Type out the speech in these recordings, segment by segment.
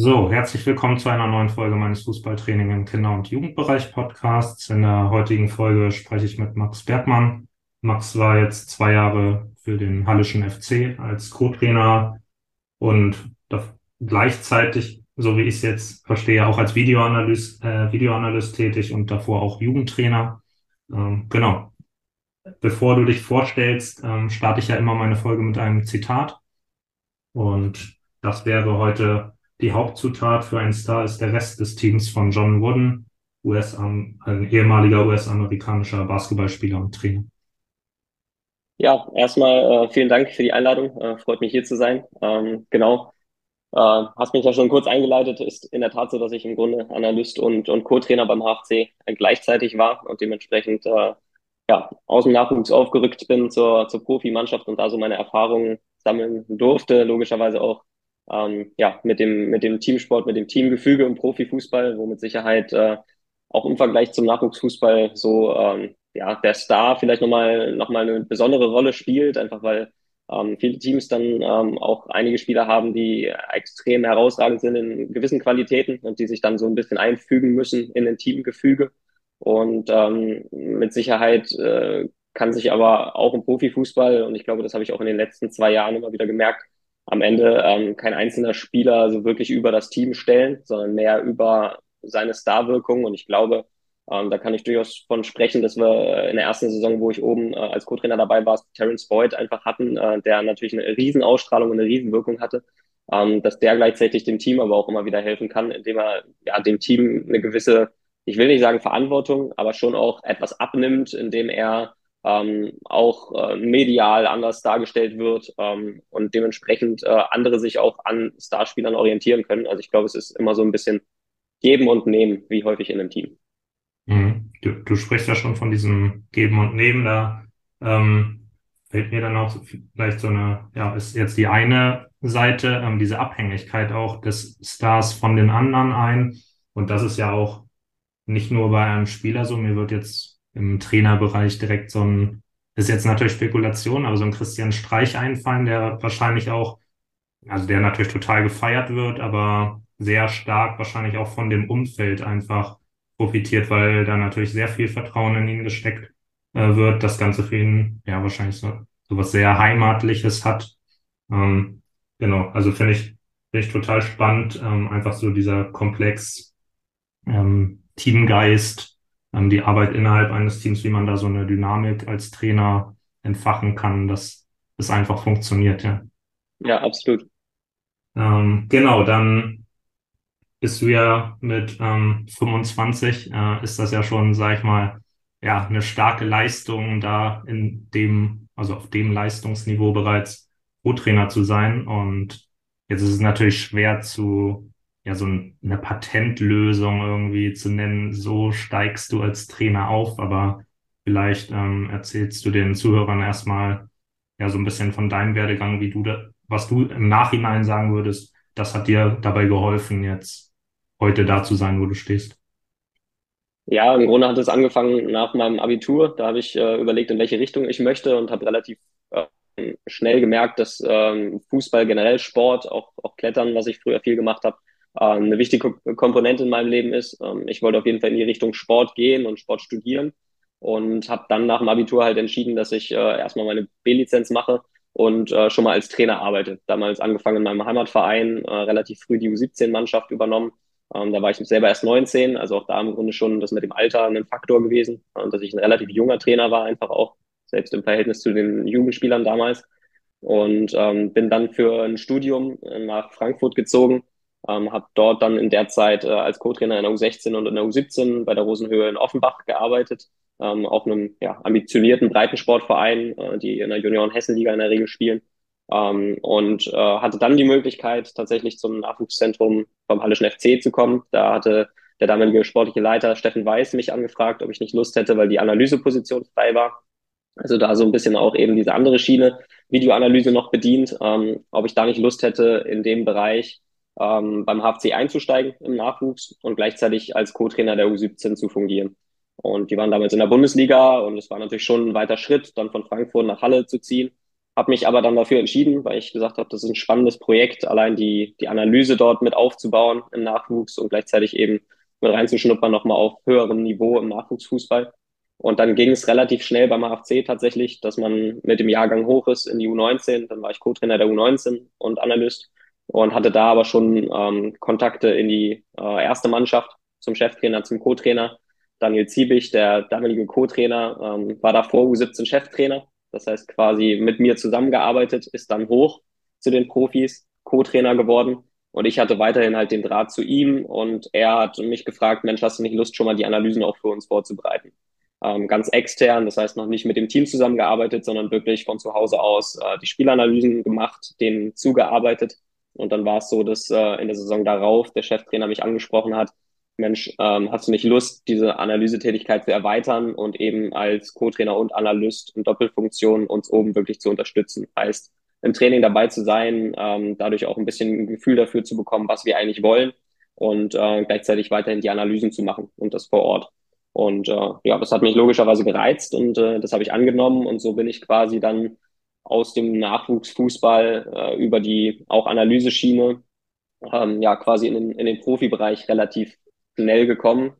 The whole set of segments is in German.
So, herzlich willkommen zu einer neuen Folge meines Fußballtraining im Kinder- und Jugendbereich Podcasts. In der heutigen Folge spreche ich mit Max Bergmann. Max war jetzt zwei Jahre für den Hallischen FC als Co-Trainer und gleichzeitig, so wie ich es jetzt verstehe, auch als Videoanalyst, äh, Videoanalyst tätig und davor auch Jugendtrainer. Ähm, genau. Bevor du dich vorstellst, ähm, starte ich ja immer meine Folge mit einem Zitat. Und das wäre heute die Hauptzutat für einen Star ist der Rest des Teams von John Wooden, US ein ehemaliger US-amerikanischer Basketballspieler und Trainer. Ja, erstmal äh, vielen Dank für die Einladung. Äh, freut mich hier zu sein. Ähm, genau. Äh, hast mich ja schon kurz eingeleitet. Ist in der Tat so, dass ich im Grunde Analyst und, und Co-Trainer beim HFC gleichzeitig war und dementsprechend äh, ja, aus dem Nachwuchs aufgerückt bin zur, zur Profimannschaft und da so meine Erfahrungen sammeln durfte. Logischerweise auch ähm, ja, mit dem, mit dem Teamsport, mit dem Teamgefüge im Profifußball, wo mit Sicherheit äh, auch im Vergleich zum Nachwuchsfußball so ähm, ja, der Star vielleicht nochmal noch mal eine besondere Rolle spielt, einfach weil ähm, viele Teams dann ähm, auch einige Spieler haben, die extrem herausragend sind in gewissen Qualitäten und die sich dann so ein bisschen einfügen müssen in ein Teamgefüge. Und ähm, mit Sicherheit äh, kann sich aber auch im Profifußball, und ich glaube, das habe ich auch in den letzten zwei Jahren immer wieder gemerkt, am Ende ähm, kein einzelner Spieler so wirklich über das Team stellen, sondern mehr über seine Starwirkung. Und ich glaube, ähm, da kann ich durchaus von sprechen, dass wir in der ersten Saison, wo ich oben äh, als Co-Trainer dabei war, Terence Boyd einfach hatten, äh, der natürlich eine Riesenausstrahlung und eine Riesenwirkung hatte, ähm, dass der gleichzeitig dem Team aber auch immer wieder helfen kann, indem er ja dem Team eine gewisse, ich will nicht sagen Verantwortung, aber schon auch etwas abnimmt, indem er ähm, auch äh, medial anders dargestellt wird ähm, und dementsprechend äh, andere sich auch an Starspielern orientieren können. Also ich glaube, es ist immer so ein bisschen geben und nehmen, wie häufig in einem Team. Mhm. Du, du sprichst ja schon von diesem Geben und Nehmen da. Ähm, fällt mir dann auch vielleicht so eine, ja, ist jetzt die eine Seite, ähm, diese Abhängigkeit auch des Stars von den anderen ein. Und das ist ja auch nicht nur bei einem Spieler so. Mir wird jetzt im Trainerbereich direkt so ein, ist jetzt natürlich Spekulation, aber so ein Christian Streich einfallen, der wahrscheinlich auch, also der natürlich total gefeiert wird, aber sehr stark wahrscheinlich auch von dem Umfeld einfach profitiert, weil da natürlich sehr viel Vertrauen in ihn gesteckt äh, wird, das Ganze für ihn ja wahrscheinlich so, so was sehr Heimatliches hat. Ähm, genau, also finde ich, finde ich total spannend, ähm, einfach so dieser Komplex ähm, Teamgeist, ähm, die Arbeit innerhalb eines Teams, wie man da so eine Dynamik als Trainer entfachen kann, dass es einfach funktioniert, ja. Ja, absolut. Ähm, genau, dann bist du ja mit ähm, 25, äh, ist das ja schon, sag ich mal, ja, eine starke Leistung, da in dem, also auf dem Leistungsniveau bereits Co-Trainer zu sein. Und jetzt ist es natürlich schwer zu ja, so eine Patentlösung irgendwie zu nennen, so steigst du als Trainer auf, aber vielleicht ähm, erzählst du den Zuhörern erstmal ja so ein bisschen von deinem Werdegang, wie du da, was du im Nachhinein sagen würdest, das hat dir dabei geholfen, jetzt heute da zu sein, wo du stehst. Ja, im Grunde hat es angefangen nach meinem Abitur. Da habe ich äh, überlegt, in welche Richtung ich möchte und habe relativ äh, schnell gemerkt, dass ähm, Fußball generell Sport, auch, auch Klettern, was ich früher viel gemacht habe, eine wichtige Komponente in meinem Leben ist. Ähm, ich wollte auf jeden Fall in die Richtung Sport gehen und Sport studieren und habe dann nach dem Abitur halt entschieden, dass ich äh, erstmal meine B-Lizenz mache und äh, schon mal als Trainer arbeite. Damals angefangen in meinem Heimatverein, äh, relativ früh die U17-Mannschaft übernommen. Ähm, da war ich selber erst 19, also auch da im Grunde schon das mit dem Alter ein Faktor gewesen, dass ich ein relativ junger Trainer war, einfach auch selbst im Verhältnis zu den Jugendspielern damals. Und ähm, bin dann für ein Studium nach Frankfurt gezogen ähm, habe dort dann in der Zeit äh, als Co-Trainer in der U16 und in der U17 bei der Rosenhöhe in Offenbach gearbeitet, ähm, auch einem ja, ambitionierten Breitensportverein, äh, die in der Junioren-Hessenliga in der Regel spielen. Ähm, und äh, hatte dann die Möglichkeit, tatsächlich zum Nachwuchszentrum vom Hallischen FC zu kommen. Da hatte der damalige sportliche Leiter Steffen Weiß mich angefragt, ob ich nicht Lust hätte, weil die Analyseposition frei war. Also da so ein bisschen auch eben diese andere Schiene, Videoanalyse noch bedient, ähm, ob ich da nicht Lust hätte, in dem Bereich ähm, beim HFC einzusteigen im Nachwuchs und gleichzeitig als Co-Trainer der U17 zu fungieren. Und die waren damals in der Bundesliga und es war natürlich schon ein weiter Schritt, dann von Frankfurt nach Halle zu ziehen. habe mich aber dann dafür entschieden, weil ich gesagt habe, das ist ein spannendes Projekt, allein die, die Analyse dort mit aufzubauen im Nachwuchs und gleichzeitig eben mit reinzuschnuppern nochmal auf höherem Niveau im Nachwuchsfußball. Und dann ging es relativ schnell beim AFC tatsächlich, dass man mit dem Jahrgang hoch ist in die U19. Dann war ich Co-Trainer der U19 und Analyst und hatte da aber schon ähm, Kontakte in die äh, erste Mannschaft zum Cheftrainer, zum Co-Trainer. Daniel Ziebig, der damalige Co-Trainer, ähm, war davor U17 Cheftrainer. Das heißt quasi mit mir zusammengearbeitet, ist dann hoch zu den Profis, Co-Trainer geworden. Und ich hatte weiterhin halt den Draht zu ihm und er hat mich gefragt, Mensch, hast du nicht Lust, schon mal die Analysen auch für uns vorzubereiten? Ähm, ganz extern, das heißt noch nicht mit dem Team zusammengearbeitet, sondern wirklich von zu Hause aus äh, die Spielanalysen gemacht, denen zugearbeitet und dann war es so, dass äh, in der Saison darauf der Cheftrainer mich angesprochen hat, Mensch, ähm, hast du nicht Lust, diese Analysetätigkeit zu erweitern und eben als Co-Trainer und Analyst in Doppelfunktion uns oben wirklich zu unterstützen? Heißt, im Training dabei zu sein, ähm, dadurch auch ein bisschen ein Gefühl dafür zu bekommen, was wir eigentlich wollen und äh, gleichzeitig weiterhin die Analysen zu machen und das vor Ort. Und äh, ja, das hat mich logischerweise gereizt und äh, das habe ich angenommen und so bin ich quasi dann aus dem Nachwuchsfußball äh, über die auch Analyseschiene ähm, ja quasi in den, in den Profibereich relativ schnell gekommen.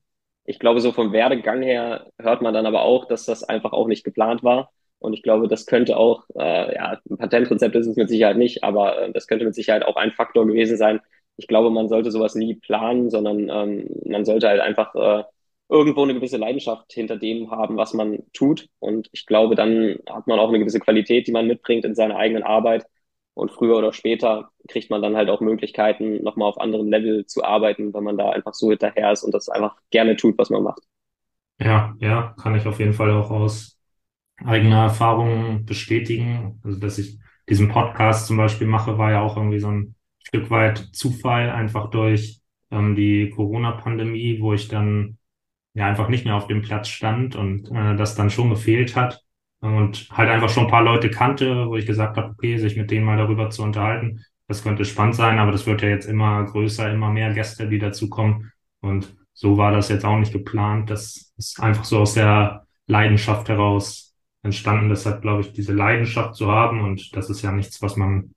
Ich glaube, so vom Werdegang her hört man dann aber auch, dass das einfach auch nicht geplant war. Und ich glaube, das könnte auch, äh, ja, ein Patentrezept ist es mit Sicherheit nicht, aber äh, das könnte mit Sicherheit auch ein Faktor gewesen sein. Ich glaube, man sollte sowas nie planen, sondern ähm, man sollte halt einfach äh, irgendwo eine gewisse Leidenschaft hinter dem haben, was man tut. Und ich glaube, dann hat man auch eine gewisse Qualität, die man mitbringt in seiner eigenen Arbeit. Und früher oder später kriegt man dann halt auch Möglichkeiten, nochmal auf anderem Level zu arbeiten, wenn man da einfach so hinterher ist und das einfach gerne tut, was man macht. Ja, ja, kann ich auf jeden Fall auch aus eigener Erfahrung bestätigen. Also, dass ich diesen Podcast zum Beispiel mache, war ja auch irgendwie so ein Stück weit Zufall, einfach durch ähm, die Corona-Pandemie, wo ich dann ja einfach nicht mehr auf dem Platz stand und äh, das dann schon gefehlt hat und halt einfach schon ein paar Leute kannte, wo ich gesagt habe, okay, sich mit denen mal darüber zu unterhalten, das könnte spannend sein, aber das wird ja jetzt immer größer, immer mehr Gäste, die dazukommen und so war das jetzt auch nicht geplant. Das ist einfach so aus der Leidenschaft heraus entstanden. Deshalb glaube ich, diese Leidenschaft zu haben und das ist ja nichts, was man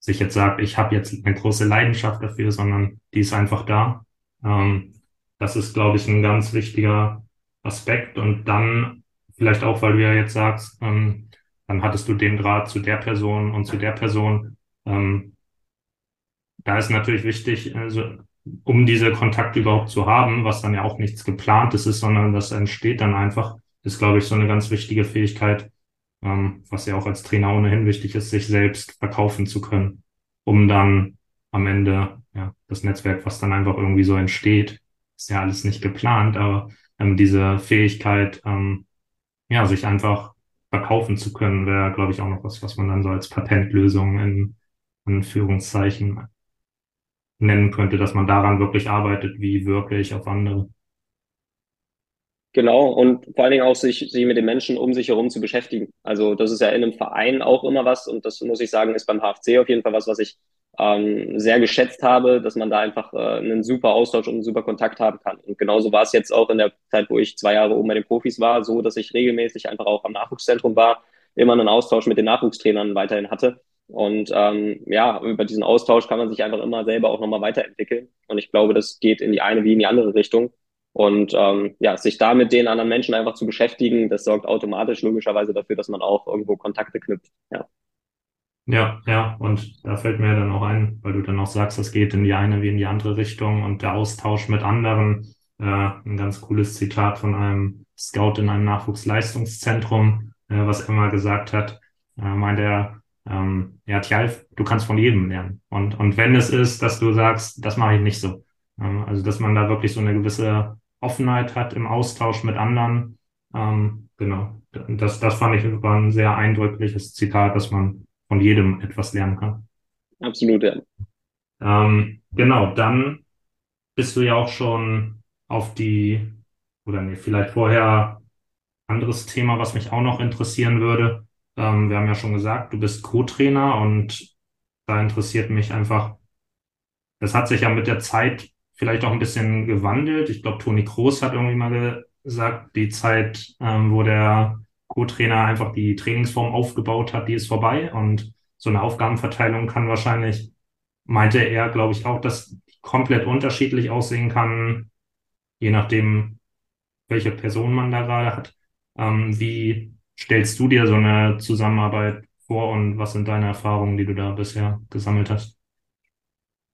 sich jetzt sagt, ich habe jetzt eine große Leidenschaft dafür, sondern die ist einfach da. Ähm, das ist, glaube ich, ein ganz wichtiger Aspekt. Und dann vielleicht auch, weil du ja jetzt sagst, ähm, dann hattest du den Draht zu der Person und zu der Person. Ähm, da ist natürlich wichtig, also, um diese Kontakte überhaupt zu haben, was dann ja auch nichts geplantes ist, sondern das entsteht dann einfach, ist, glaube ich, so eine ganz wichtige Fähigkeit, ähm, was ja auch als Trainer ohnehin wichtig ist, sich selbst verkaufen zu können, um dann am Ende ja, das Netzwerk, was dann einfach irgendwie so entsteht, ist ja alles nicht geplant, aber ähm, diese Fähigkeit, ähm, ja, sich einfach verkaufen zu können, wäre, glaube ich, auch noch was, was man dann so als Patentlösung in Anführungszeichen nennen könnte, dass man daran wirklich arbeitet, wie wirklich auf andere. Genau, und vor allen Dingen auch sich, sich mit den Menschen um sich herum zu beschäftigen. Also das ist ja in einem Verein auch immer was und das muss ich sagen, ist beim HFC auf jeden Fall was, was ich ähm, sehr geschätzt habe, dass man da einfach äh, einen super Austausch und einen super Kontakt haben kann. Und genauso war es jetzt auch in der Zeit, wo ich zwei Jahre oben bei den Profis war, so, dass ich regelmäßig einfach auch am Nachwuchszentrum war, immer einen Austausch mit den Nachwuchstrainern weiterhin hatte. Und ähm, ja, über diesen Austausch kann man sich einfach immer selber auch nochmal weiterentwickeln. Und ich glaube, das geht in die eine wie in die andere Richtung. Und ähm, ja, sich da mit den anderen Menschen einfach zu beschäftigen, das sorgt automatisch logischerweise dafür, dass man auch irgendwo Kontakte knüpft. Ja. Ja, ja, und da fällt mir dann auch ein, weil du dann auch sagst, das geht in die eine wie in die andere Richtung und der Austausch mit anderen, äh, ein ganz cooles Zitat von einem Scout in einem Nachwuchsleistungszentrum, äh, was mal gesagt hat, äh, meint er, ähm, ja, Tjalf, du kannst von jedem lernen. Und, und wenn es ist, dass du sagst, das mache ich nicht so. Ähm, also, dass man da wirklich so eine gewisse Offenheit hat im Austausch mit anderen. Ähm, genau. Das, das fand ich war ein sehr eindrückliches Zitat, dass man von jedem etwas lernen kann. Absolut, ja. Ähm, genau, dann bist du ja auch schon auf die, oder nee, vielleicht vorher anderes Thema, was mich auch noch interessieren würde. Ähm, wir haben ja schon gesagt, du bist Co-Trainer und da interessiert mich einfach, das hat sich ja mit der Zeit vielleicht auch ein bisschen gewandelt. Ich glaube, Toni Kroos hat irgendwie mal gesagt, die Zeit, ähm, wo der Co-Trainer einfach die Trainingsform aufgebaut hat, die ist vorbei und so eine Aufgabenverteilung kann wahrscheinlich, meinte er, glaube ich, auch, dass komplett unterschiedlich aussehen kann, je nachdem, welche Person man da gerade hat. Ähm, wie stellst du dir so eine Zusammenarbeit vor und was sind deine Erfahrungen, die du da bisher gesammelt hast?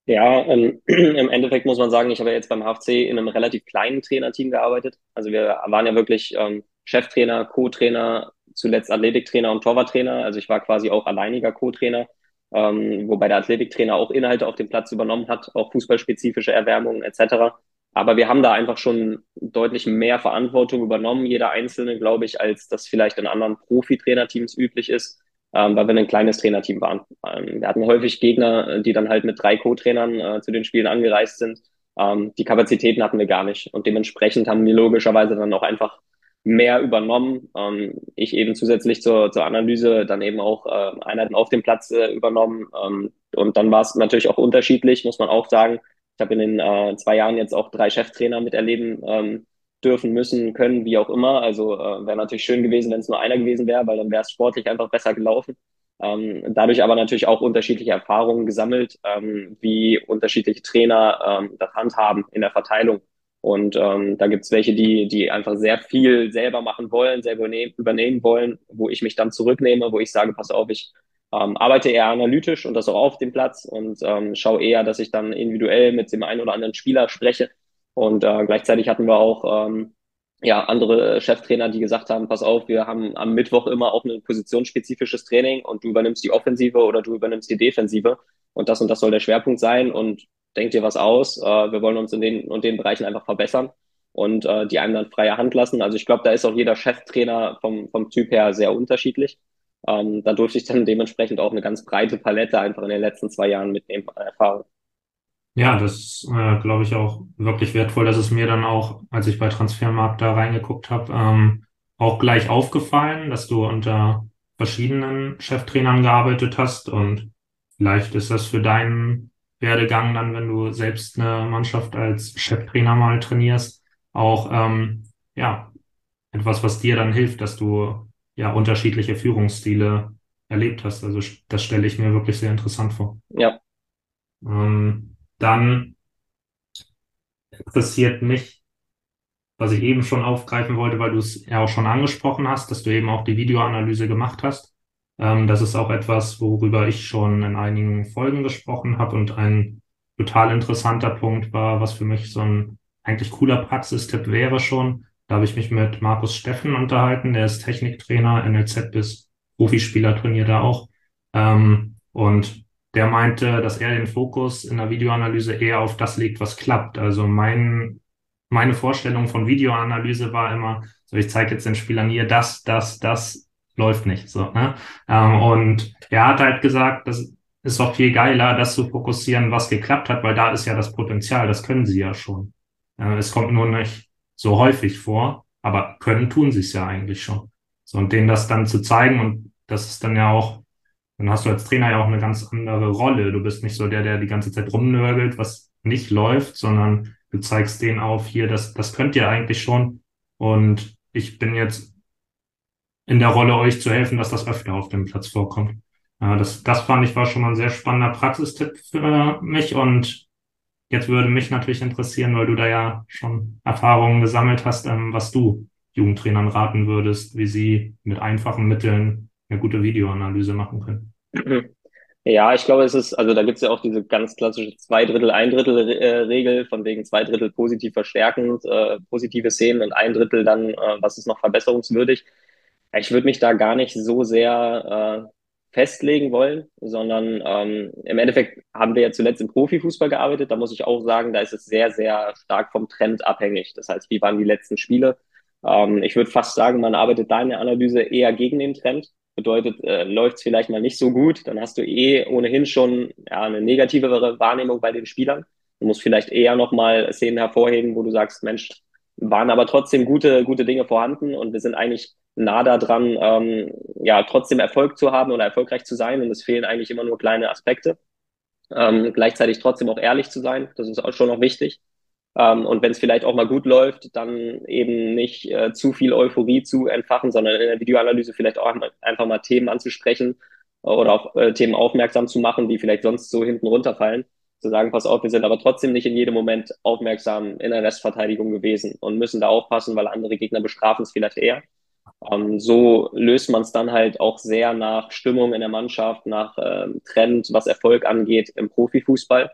Ja, ähm, im Endeffekt muss man sagen, ich habe jetzt beim HFC in einem relativ kleinen Trainerteam gearbeitet. Also wir waren ja wirklich ähm, Cheftrainer, Co-Trainer, zuletzt Athletiktrainer und Torwarttrainer. Also ich war quasi auch alleiniger Co-Trainer, ähm, wobei der Athletiktrainer auch Inhalte auf dem Platz übernommen hat, auch fußballspezifische Erwärmungen etc. Aber wir haben da einfach schon deutlich mehr Verantwortung übernommen, jeder Einzelne, glaube ich, als das vielleicht in anderen Profi-Trainerteams üblich ist ähm, weil wir ein kleines Trainerteam waren. Ähm, wir hatten häufig Gegner, die dann halt mit drei Co-Trainern äh, zu den Spielen angereist sind. Ähm, die Kapazitäten hatten wir gar nicht und dementsprechend haben wir logischerweise dann auch einfach mehr übernommen. Ähm, ich eben zusätzlich zur, zur Analyse dann eben auch äh, Einheiten auf dem Platz äh, übernommen. Ähm, und dann war es natürlich auch unterschiedlich, muss man auch sagen. Ich habe in den äh, zwei Jahren jetzt auch drei Cheftrainer miterleben ähm, dürfen, müssen, können, wie auch immer. Also äh, wäre natürlich schön gewesen, wenn es nur einer gewesen wäre, weil dann wäre es sportlich einfach besser gelaufen. Ähm, dadurch aber natürlich auch unterschiedliche Erfahrungen gesammelt, ähm, wie unterschiedliche Trainer ähm, das handhaben in der Verteilung. Und ähm, da gibt's welche, die, die einfach sehr viel selber machen wollen, selber übernehmen, übernehmen wollen, wo ich mich dann zurücknehme, wo ich sage, pass auf, ich ähm, arbeite eher analytisch und das auch auf dem Platz und ähm, schaue eher, dass ich dann individuell mit dem einen oder anderen Spieler spreche, und äh, gleichzeitig hatten wir auch ähm, ja, andere Cheftrainer, die gesagt haben, pass auf, wir haben am Mittwoch immer auch ein positionsspezifisches Training und du übernimmst die Offensive oder du übernimmst die Defensive und das und das soll der Schwerpunkt sein. Und denk dir was aus. Äh, wir wollen uns in den und den Bereichen einfach verbessern und äh, die einem dann freie Hand lassen. Also ich glaube, da ist auch jeder Cheftrainer vom, vom Typ her sehr unterschiedlich. Ähm, da durfte ich dann dementsprechend auch eine ganz breite Palette einfach in den letzten zwei Jahren mitnehmen an Erfahrung. Ja, das äh, glaube ich auch wirklich wertvoll. Das ist mir dann auch, als ich bei Transfermarkt da reingeguckt habe, ähm, auch gleich aufgefallen, dass du unter verschiedenen Cheftrainern gearbeitet hast und vielleicht ist das für deinen Werdegang dann, wenn du selbst eine Mannschaft als Cheftrainer mal trainierst, auch ähm, ja etwas, was dir dann hilft, dass du ja unterschiedliche Führungsstile erlebt hast. Also das stelle ich mir wirklich sehr interessant vor. Ja. Ähm, dann interessiert mich, was ich eben schon aufgreifen wollte, weil du es ja auch schon angesprochen hast, dass du eben auch die Videoanalyse gemacht hast. Ähm, das ist auch etwas, worüber ich schon in einigen Folgen gesprochen habe und ein total interessanter Punkt war, was für mich so ein eigentlich cooler Praxistipp wäre schon. Da habe ich mich mit Markus Steffen unterhalten, der ist Techniktrainer, NLZ bis Profispieler trainiert er auch. Ähm, und der meinte, dass er den Fokus in der Videoanalyse eher auf das legt, was klappt. Also mein, meine Vorstellung von Videoanalyse war immer, so ich zeige jetzt den Spielern hier, das, das, das läuft nicht. So, ne? Ähm, und er hat halt gesagt, das ist doch viel geiler, das zu fokussieren, was geklappt hat, weil da ist ja das Potenzial, das können sie ja schon. Äh, es kommt nur nicht so häufig vor, aber können tun sie es ja eigentlich schon. So, und denen das dann zu zeigen und das ist dann ja auch dann hast du als Trainer ja auch eine ganz andere Rolle. Du bist nicht so der, der die ganze Zeit rumnörgelt, was nicht läuft, sondern du zeigst denen auf, hier, das, das könnt ihr eigentlich schon. Und ich bin jetzt in der Rolle, euch zu helfen, dass das öfter auf dem Platz vorkommt. Ja, das, das fand ich war schon mal ein sehr spannender Praxistipp für mich. Und jetzt würde mich natürlich interessieren, weil du da ja schon Erfahrungen gesammelt hast, ähm, was du Jugendtrainern raten würdest, wie sie mit einfachen Mitteln eine gute Videoanalyse machen können. Ja, ich glaube, es ist, also da gibt es ja auch diese ganz klassische Zwei Drittel, Ein Drittel äh, Regel, von wegen zwei Drittel positiv verstärkend, äh, positive Szenen und ein Drittel dann, äh, was ist noch verbesserungswürdig. Ich würde mich da gar nicht so sehr äh, festlegen wollen, sondern ähm, im Endeffekt haben wir ja zuletzt im Profifußball gearbeitet. Da muss ich auch sagen, da ist es sehr, sehr stark vom Trend abhängig. Das heißt, wie waren die letzten Spiele? Ähm, ich würde fast sagen, man arbeitet da in der Analyse eher gegen den Trend. Bedeutet, äh, läuft es vielleicht mal nicht so gut, dann hast du eh ohnehin schon ja, eine negativere Wahrnehmung bei den Spielern. Du musst vielleicht eher nochmal Szenen hervorheben, wo du sagst, Mensch, waren aber trotzdem gute, gute Dinge vorhanden und wir sind eigentlich nah daran, ähm, ja, trotzdem Erfolg zu haben oder erfolgreich zu sein und es fehlen eigentlich immer nur kleine Aspekte. Ähm, gleichzeitig trotzdem auch ehrlich zu sein, das ist auch schon noch wichtig. Ähm, und wenn es vielleicht auch mal gut läuft, dann eben nicht äh, zu viel Euphorie zu entfachen, sondern in der Videoanalyse vielleicht auch einfach mal Themen anzusprechen oder auf äh, Themen aufmerksam zu machen, die vielleicht sonst so hinten runterfallen. Zu sagen, pass auf, wir sind aber trotzdem nicht in jedem Moment aufmerksam in der Restverteidigung gewesen und müssen da aufpassen, weil andere Gegner bestrafen es vielleicht eher. Ähm, so löst man es dann halt auch sehr nach Stimmung in der Mannschaft, nach ähm, Trend, was Erfolg angeht im Profifußball.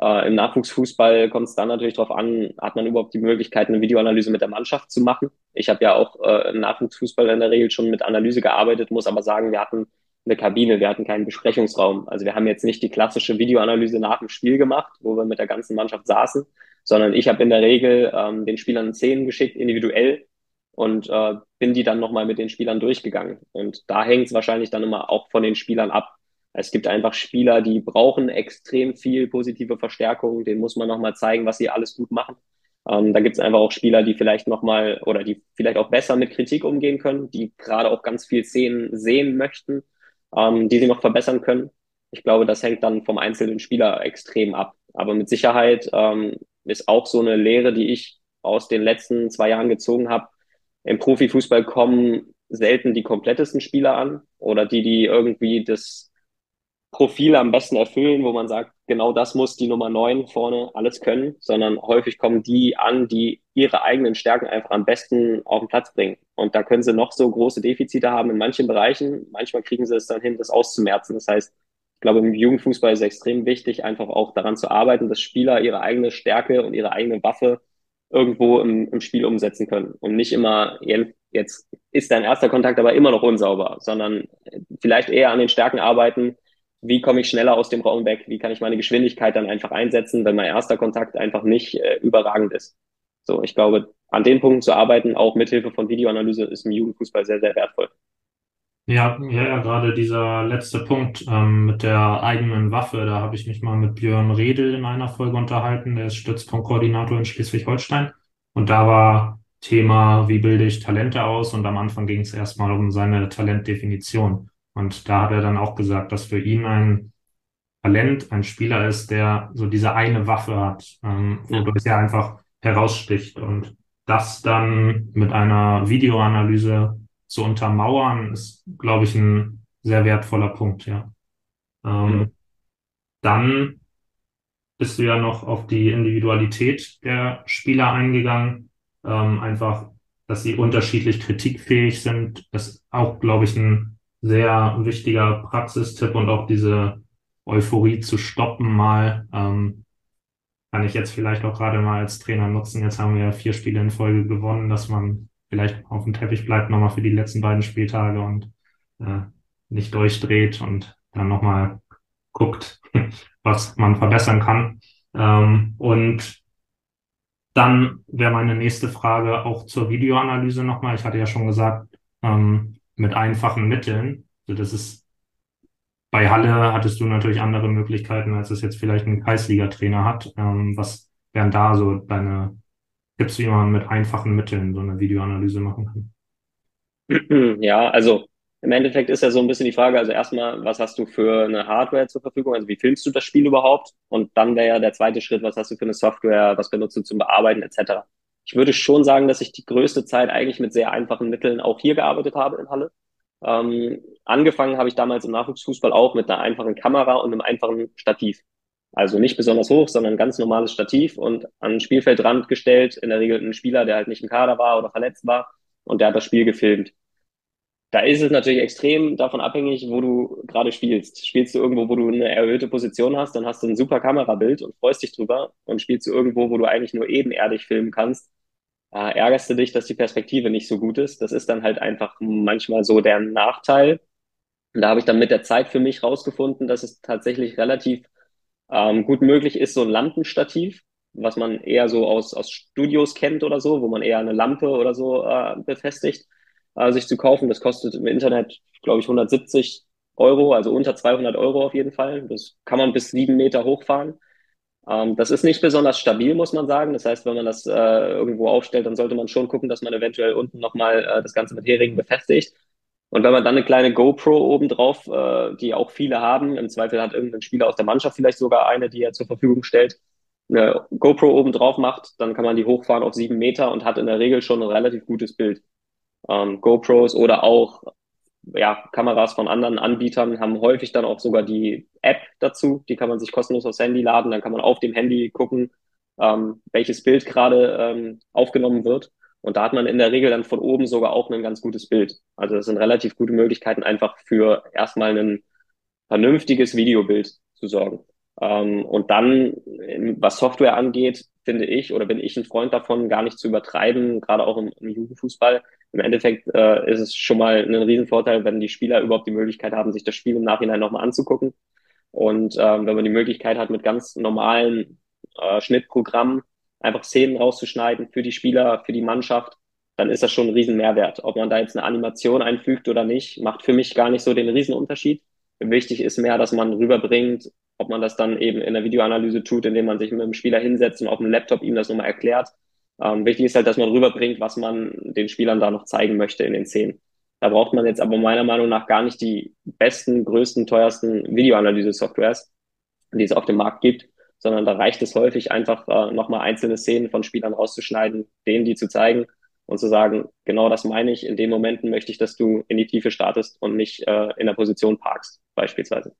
Äh, Im Nachwuchsfußball kommt es dann natürlich darauf an, hat man überhaupt die Möglichkeit, eine Videoanalyse mit der Mannschaft zu machen. Ich habe ja auch äh, im Nachwuchsfußball in der Regel schon mit Analyse gearbeitet, muss aber sagen, wir hatten eine Kabine, wir hatten keinen Besprechungsraum. Also wir haben jetzt nicht die klassische Videoanalyse nach dem Spiel gemacht, wo wir mit der ganzen Mannschaft saßen, sondern ich habe in der Regel ähm, den Spielern Szenen geschickt, individuell, und äh, bin die dann nochmal mit den Spielern durchgegangen. Und da hängt es wahrscheinlich dann immer auch von den Spielern ab. Es gibt einfach Spieler, die brauchen extrem viel positive Verstärkung. Denen muss man nochmal zeigen, was sie alles gut machen. Ähm, da gibt es einfach auch Spieler, die vielleicht nochmal oder die vielleicht auch besser mit Kritik umgehen können, die gerade auch ganz viel Szenen sehen möchten, ähm, die sie noch verbessern können. Ich glaube, das hängt dann vom einzelnen Spieler extrem ab. Aber mit Sicherheit ähm, ist auch so eine Lehre, die ich aus den letzten zwei Jahren gezogen habe. Im Profifußball kommen selten die komplettesten Spieler an oder die, die irgendwie das Profil am besten erfüllen, wo man sagt, genau das muss die Nummer neun vorne alles können, sondern häufig kommen die an, die ihre eigenen Stärken einfach am besten auf den Platz bringen. Und da können sie noch so große Defizite haben in manchen Bereichen. Manchmal kriegen sie es dann hin, das auszumerzen. Das heißt, ich glaube, im Jugendfußball ist es extrem wichtig, einfach auch daran zu arbeiten, dass Spieler ihre eigene Stärke und ihre eigene Waffe irgendwo im, im Spiel umsetzen können. Und nicht immer, jetzt ist dein erster Kontakt aber immer noch unsauber, sondern vielleicht eher an den Stärken arbeiten, wie komme ich schneller aus dem Raum weg, wie kann ich meine Geschwindigkeit dann einfach einsetzen, wenn mein erster Kontakt einfach nicht äh, überragend ist. So, ich glaube, an den Punkten zu arbeiten, auch mithilfe von Videoanalyse, ist im Jugendfußball sehr, sehr wertvoll. Ja, ja, ja, gerade dieser letzte Punkt ähm, mit der eigenen Waffe, da habe ich mich mal mit Björn Redel in einer Folge unterhalten, der ist Stützpunktkoordinator in Schleswig-Holstein. Und da war Thema, wie bilde ich Talente aus? Und am Anfang ging es erstmal um seine Talentdefinition. Und da hat er dann auch gesagt, dass für ihn ein Talent ein Spieler ist, der so diese eine Waffe hat, ähm, wodurch er einfach heraussticht. Und das dann mit einer Videoanalyse zu untermauern, ist, glaube ich, ein sehr wertvoller Punkt, ja. Ähm, mhm. Dann bist du ja noch auf die Individualität der Spieler eingegangen. Ähm, einfach, dass sie unterschiedlich kritikfähig sind. Das ist auch, glaube ich, ein sehr wichtiger Praxistipp und auch diese Euphorie zu stoppen mal. Ähm, kann ich jetzt vielleicht auch gerade mal als Trainer nutzen. Jetzt haben wir vier Spiele in Folge gewonnen, dass man vielleicht auf dem Teppich bleibt nochmal für die letzten beiden Spieltage und äh, nicht durchdreht und dann nochmal guckt, was man verbessern kann. Ähm, und dann wäre meine nächste Frage auch zur Videoanalyse nochmal. Ich hatte ja schon gesagt, ähm, mit einfachen Mitteln. Also das ist bei Halle hattest du natürlich andere Möglichkeiten, als es jetzt vielleicht ein Kreisliga-Trainer hat. Ähm, was wären da so deine Tipps, wie man mit einfachen Mitteln so eine Videoanalyse machen kann? Ja, also im Endeffekt ist ja so ein bisschen die Frage, also erstmal, was hast du für eine Hardware zur Verfügung? Also wie filmst du das Spiel überhaupt? Und dann wäre ja der zweite Schritt, was hast du für eine Software, was benutzt du zum Bearbeiten etc ich würde schon sagen, dass ich die größte Zeit eigentlich mit sehr einfachen Mitteln auch hier gearbeitet habe in Halle. Ähm, angefangen habe ich damals im Nachwuchsfußball auch mit einer einfachen Kamera und einem einfachen Stativ. Also nicht besonders hoch, sondern ein ganz normales Stativ und an den Spielfeldrand gestellt, in der Regel ein Spieler, der halt nicht im Kader war oder verletzt war und der hat das Spiel gefilmt. Da ist es natürlich extrem davon abhängig, wo du gerade spielst. Spielst du irgendwo, wo du eine erhöhte Position hast, dann hast du ein super Kamerabild und freust dich drüber. Und spielst du irgendwo, wo du eigentlich nur ebenerdig filmen kannst, äh, ärgerst du dich, dass die Perspektive nicht so gut ist. Das ist dann halt einfach manchmal so der Nachteil. Und da habe ich dann mit der Zeit für mich rausgefunden, dass es tatsächlich relativ ähm, gut möglich ist, so ein Lampenstativ, was man eher so aus, aus Studios kennt oder so, wo man eher eine Lampe oder so äh, befestigt äh, sich zu kaufen. Das kostet im Internet, glaube ich, 170 Euro, also unter 200 Euro auf jeden Fall. Das kann man bis sieben Meter hochfahren. Ähm, das ist nicht besonders stabil, muss man sagen. Das heißt, wenn man das äh, irgendwo aufstellt, dann sollte man schon gucken, dass man eventuell unten nochmal äh, das Ganze mit Heringen befestigt. Und wenn man dann eine kleine GoPro obendrauf, äh, die auch viele haben, im Zweifel hat irgendein Spieler aus der Mannschaft vielleicht sogar eine, die er zur Verfügung stellt, eine GoPro oben drauf macht, dann kann man die hochfahren auf sieben Meter und hat in der Regel schon ein relativ gutes Bild. Ähm, GoPros oder auch ja, Kameras von anderen Anbietern haben häufig dann auch sogar die App dazu. Die kann man sich kostenlos aufs Handy laden. Dann kann man auf dem Handy gucken, ähm, welches Bild gerade ähm, aufgenommen wird. Und da hat man in der Regel dann von oben sogar auch ein ganz gutes Bild. Also das sind relativ gute Möglichkeiten, einfach für erstmal ein vernünftiges Videobild zu sorgen. Ähm, und dann, was Software angeht, finde ich oder bin ich ein Freund davon, gar nicht zu übertreiben, gerade auch im, im Jugendfußball. Im Endeffekt äh, ist es schon mal ein Riesenvorteil, wenn die Spieler überhaupt die Möglichkeit haben, sich das Spiel im Nachhinein nochmal anzugucken. Und ähm, wenn man die Möglichkeit hat, mit ganz normalen äh, Schnittprogrammen einfach Szenen rauszuschneiden für die Spieler, für die Mannschaft, dann ist das schon ein Riesenmehrwert. Ob man da jetzt eine Animation einfügt oder nicht, macht für mich gar nicht so den Riesenunterschied. Wichtig ist mehr, dass man rüberbringt, ob man das dann eben in der Videoanalyse tut, indem man sich mit dem Spieler hinsetzt und auf dem Laptop ihm das nochmal erklärt. Ähm, wichtig ist halt, dass man rüberbringt, was man den Spielern da noch zeigen möchte in den Szenen. Da braucht man jetzt aber meiner Meinung nach gar nicht die besten, größten, teuersten Videoanalyse-Softwares, die es auf dem Markt gibt, sondern da reicht es häufig einfach äh, nochmal einzelne Szenen von Spielern rauszuschneiden, denen die zu zeigen und zu sagen, genau das meine ich, in den Momenten möchte ich, dass du in die Tiefe startest und nicht äh, in der Position parkst, beispielsweise.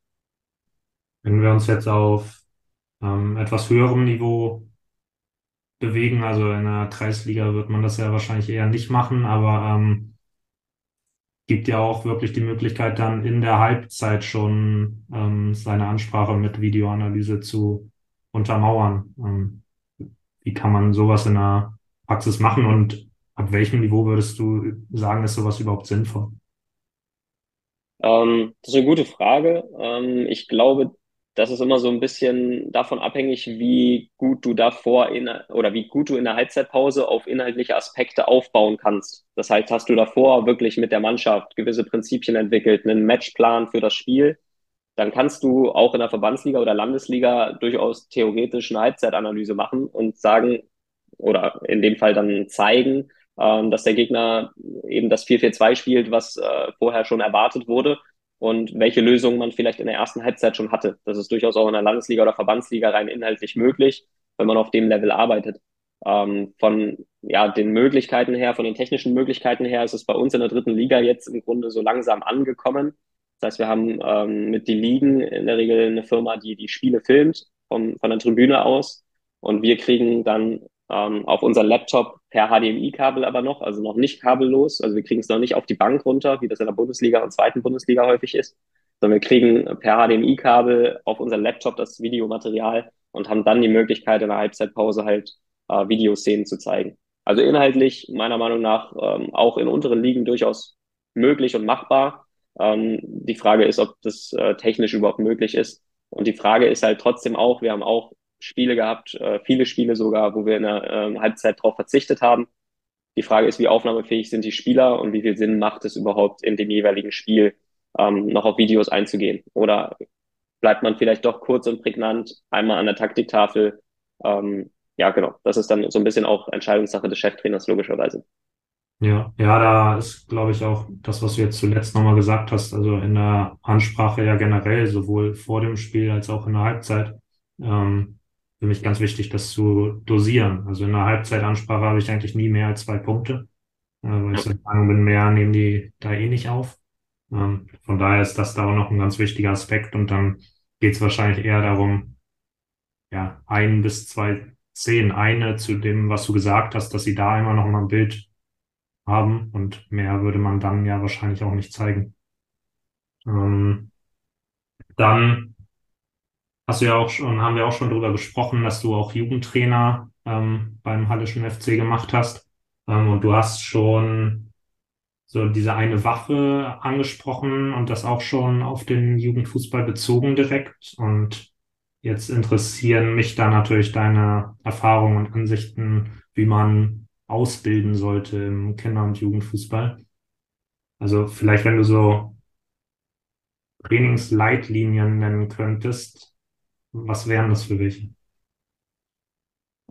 Wenn wir uns jetzt auf ähm, etwas höherem Niveau bewegen, also in der Kreisliga wird man das ja wahrscheinlich eher nicht machen, aber ähm, gibt ja auch wirklich die Möglichkeit, dann in der Halbzeit schon ähm, seine Ansprache mit Videoanalyse zu untermauern. Ähm, wie kann man sowas in der Praxis machen und ab welchem Niveau würdest du sagen, ist sowas überhaupt sinnvoll? Ähm, das ist eine gute Frage. Ähm, ich glaube, das ist immer so ein bisschen davon abhängig, wie gut du davor in, oder wie gut du in der Halbzeitpause auf inhaltliche Aspekte aufbauen kannst. Das heißt, hast du davor wirklich mit der Mannschaft gewisse Prinzipien entwickelt, einen Matchplan für das Spiel, dann kannst du auch in der Verbandsliga oder Landesliga durchaus theoretisch eine Halbzeitanalyse machen und sagen, oder in dem Fall dann zeigen, ähm, dass der Gegner eben das 4-4-2 spielt, was äh, vorher schon erwartet wurde und welche Lösungen man vielleicht in der ersten Halbzeit schon hatte. Das ist durchaus auch in der Landesliga oder Verbandsliga rein inhaltlich möglich, wenn man auf dem Level arbeitet. Ähm, von ja, den Möglichkeiten her, von den technischen Möglichkeiten her, ist es bei uns in der dritten Liga jetzt im Grunde so langsam angekommen. Das heißt, wir haben ähm, mit die Ligen in der Regel eine Firma, die die Spiele filmt von, von der Tribüne aus. Und wir kriegen dann ähm, auf unser Laptop per HDMI-Kabel aber noch, also noch nicht kabellos. Also wir kriegen es noch nicht auf die Bank runter, wie das in der Bundesliga und zweiten Bundesliga häufig ist, sondern wir kriegen per HDMI-Kabel auf unser Laptop das Videomaterial und haben dann die Möglichkeit, in der Halbzeitpause halt äh, Videoszenen zu zeigen. Also inhaltlich meiner Meinung nach ähm, auch in unteren Ligen durchaus möglich und machbar. Ähm, die Frage ist, ob das äh, technisch überhaupt möglich ist. Und die Frage ist halt trotzdem auch, wir haben auch Spiele gehabt, äh, viele Spiele sogar, wo wir in der äh, Halbzeit darauf verzichtet haben. Die Frage ist, wie aufnahmefähig sind die Spieler und wie viel Sinn macht es überhaupt in dem jeweiligen Spiel ähm, noch auf Videos einzugehen? Oder bleibt man vielleicht doch kurz und prägnant einmal an der Taktiktafel? Ähm, ja, genau. Das ist dann so ein bisschen auch Entscheidungssache des Cheftrainers, logischerweise. Ja, ja, da ist, glaube ich, auch das, was du jetzt zuletzt nochmal gesagt hast, also in der Ansprache ja generell, sowohl vor dem Spiel als auch in der Halbzeit, ähm, für mich ganz wichtig, das zu dosieren. Also in der Halbzeitansprache habe ich eigentlich nie mehr als zwei Punkte, äh, weil ich der Meinung bin, mehr nehmen die da eh nicht auf. Ähm, von daher ist das da auch noch ein ganz wichtiger Aspekt und dann geht es wahrscheinlich eher darum, ja, ein bis zwei Szenen, eine zu dem, was du gesagt hast, dass sie da immer noch mal ein Bild haben und mehr würde man dann ja wahrscheinlich auch nicht zeigen. Ähm, dann Hast du ja auch schon, haben wir auch schon darüber gesprochen, dass du auch Jugendtrainer ähm, beim Hallischen FC gemacht hast. Ähm, und du hast schon so diese eine Waffe angesprochen und das auch schon auf den Jugendfußball bezogen direkt. Und jetzt interessieren mich da natürlich deine Erfahrungen und Ansichten, wie man ausbilden sollte im Kinder- und Jugendfußball. Also vielleicht, wenn du so Trainingsleitlinien nennen könntest, was wären das für welche?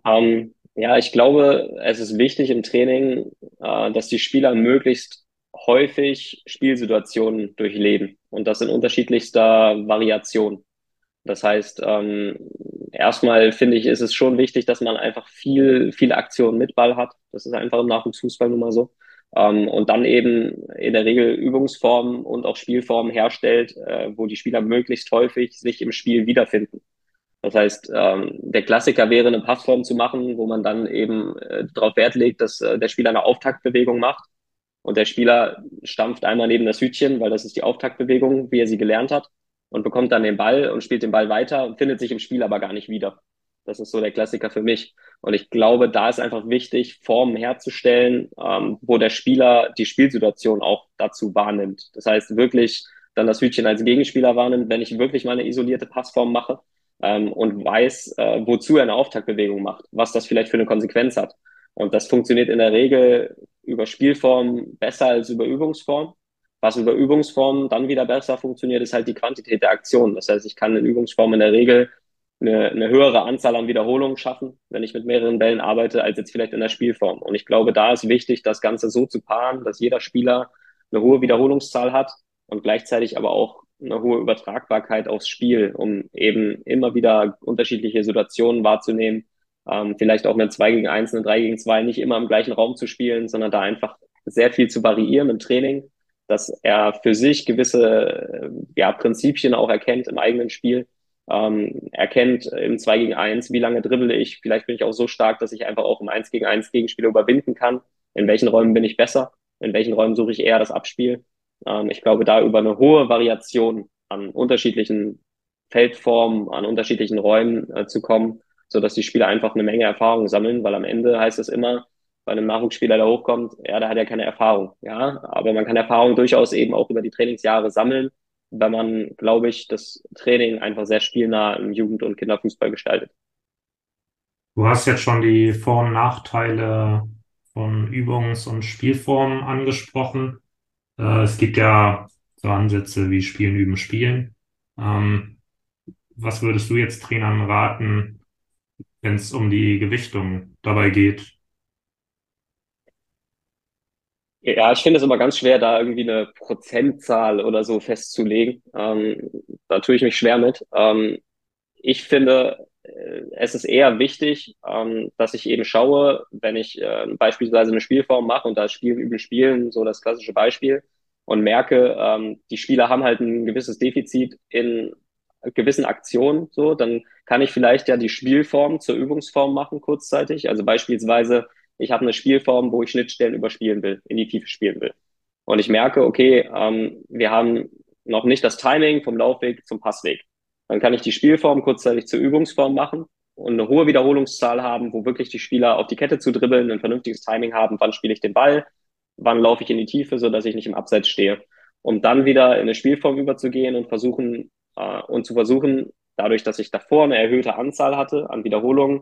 Ähm, ja, ich glaube, es ist wichtig im Training, äh, dass die Spieler möglichst häufig Spielsituationen durchleben und das in unterschiedlichster Variation. Das heißt, ähm, erstmal finde ich, ist es schon wichtig, dass man einfach viel, viele Aktionen mit Ball hat. Das ist einfach im Nachwuchsfußball nun mal so. Ähm, und dann eben in der Regel Übungsformen und auch Spielformen herstellt, äh, wo die Spieler möglichst häufig sich im Spiel wiederfinden. Das heißt, ähm, der Klassiker wäre, eine Passform zu machen, wo man dann eben äh, darauf Wert legt, dass äh, der Spieler eine Auftaktbewegung macht und der Spieler stampft einmal neben das Hütchen, weil das ist die Auftaktbewegung, wie er sie gelernt hat, und bekommt dann den Ball und spielt den Ball weiter und findet sich im Spiel aber gar nicht wieder. Das ist so der Klassiker für mich. Und ich glaube, da ist einfach wichtig, Formen herzustellen, ähm, wo der Spieler die Spielsituation auch dazu wahrnimmt. Das heißt, wirklich dann das Hütchen als Gegenspieler wahrnimmt, wenn ich wirklich mal eine isolierte Passform mache ähm, und weiß, äh, wozu er eine Auftaktbewegung macht, was das vielleicht für eine Konsequenz hat. Und das funktioniert in der Regel über Spielform besser als über Übungsform. Was über Übungsform dann wieder besser funktioniert, ist halt die Quantität der Aktionen. Das heißt, ich kann in Übungsform in der Regel eine, eine höhere Anzahl an Wiederholungen schaffen, wenn ich mit mehreren Bällen arbeite, als jetzt vielleicht in der Spielform. Und ich glaube, da ist wichtig, das Ganze so zu paaren, dass jeder Spieler eine hohe Wiederholungszahl hat und gleichzeitig aber auch eine hohe Übertragbarkeit aufs Spiel, um eben immer wieder unterschiedliche Situationen wahrzunehmen. Ähm, vielleicht auch eine 2 gegen 1, eine 3 gegen 2, nicht immer im gleichen Raum zu spielen, sondern da einfach sehr viel zu variieren im Training, dass er für sich gewisse ja, Prinzipien auch erkennt im eigenen Spiel ähm, erkennt im 2 gegen 1, wie lange dribbel ich. Vielleicht bin ich auch so stark, dass ich einfach auch im 1 gegen 1 Gegenspieler überwinden kann. In welchen Räumen bin ich besser? In welchen Räumen suche ich eher das Abspiel? Ähm, ich glaube, da über eine hohe Variation an unterschiedlichen Feldformen, an unterschiedlichen Räumen äh, zu kommen, so dass die Spieler einfach eine Menge Erfahrung sammeln, weil am Ende heißt es immer, bei einem Nachwuchsspieler, der hochkommt, ja, der hat ja keine Erfahrung, ja, aber man kann Erfahrung durchaus eben auch über die Trainingsjahre sammeln wenn man, glaube ich, das Training einfach sehr spielnah im Jugend- und Kinderfußball gestaltet. Du hast jetzt schon die Vor- und Nachteile von Übungs- und Spielformen angesprochen. Äh, es gibt ja so Ansätze wie Spielen, Üben, Spielen. Ähm, was würdest du jetzt Trainern raten, wenn es um die Gewichtung dabei geht? Ja, ich finde es immer ganz schwer, da irgendwie eine Prozentzahl oder so festzulegen. Ähm, da tue ich mich schwer mit. Ähm, ich finde, äh, es ist eher wichtig, ähm, dass ich eben schaue, wenn ich äh, beispielsweise eine Spielform mache und da Spielen üben Spielen, so das klassische Beispiel, und merke, ähm, die Spieler haben halt ein gewisses Defizit in gewissen Aktionen, so, dann kann ich vielleicht ja die Spielform zur Übungsform machen kurzzeitig. Also beispielsweise ich habe eine Spielform, wo ich Schnittstellen überspielen will, in die Tiefe spielen will. Und ich merke, okay, ähm, wir haben noch nicht das Timing vom Laufweg zum Passweg. Dann kann ich die Spielform kurzzeitig zur Übungsform machen und eine hohe Wiederholungszahl haben, wo wirklich die Spieler auf die Kette zu dribbeln, ein vernünftiges Timing haben, wann spiele ich den Ball, wann laufe ich in die Tiefe, so dass ich nicht im Abseits stehe. Um dann wieder in eine Spielform überzugehen und versuchen äh, und zu versuchen, dadurch, dass ich davor eine erhöhte Anzahl hatte an Wiederholungen,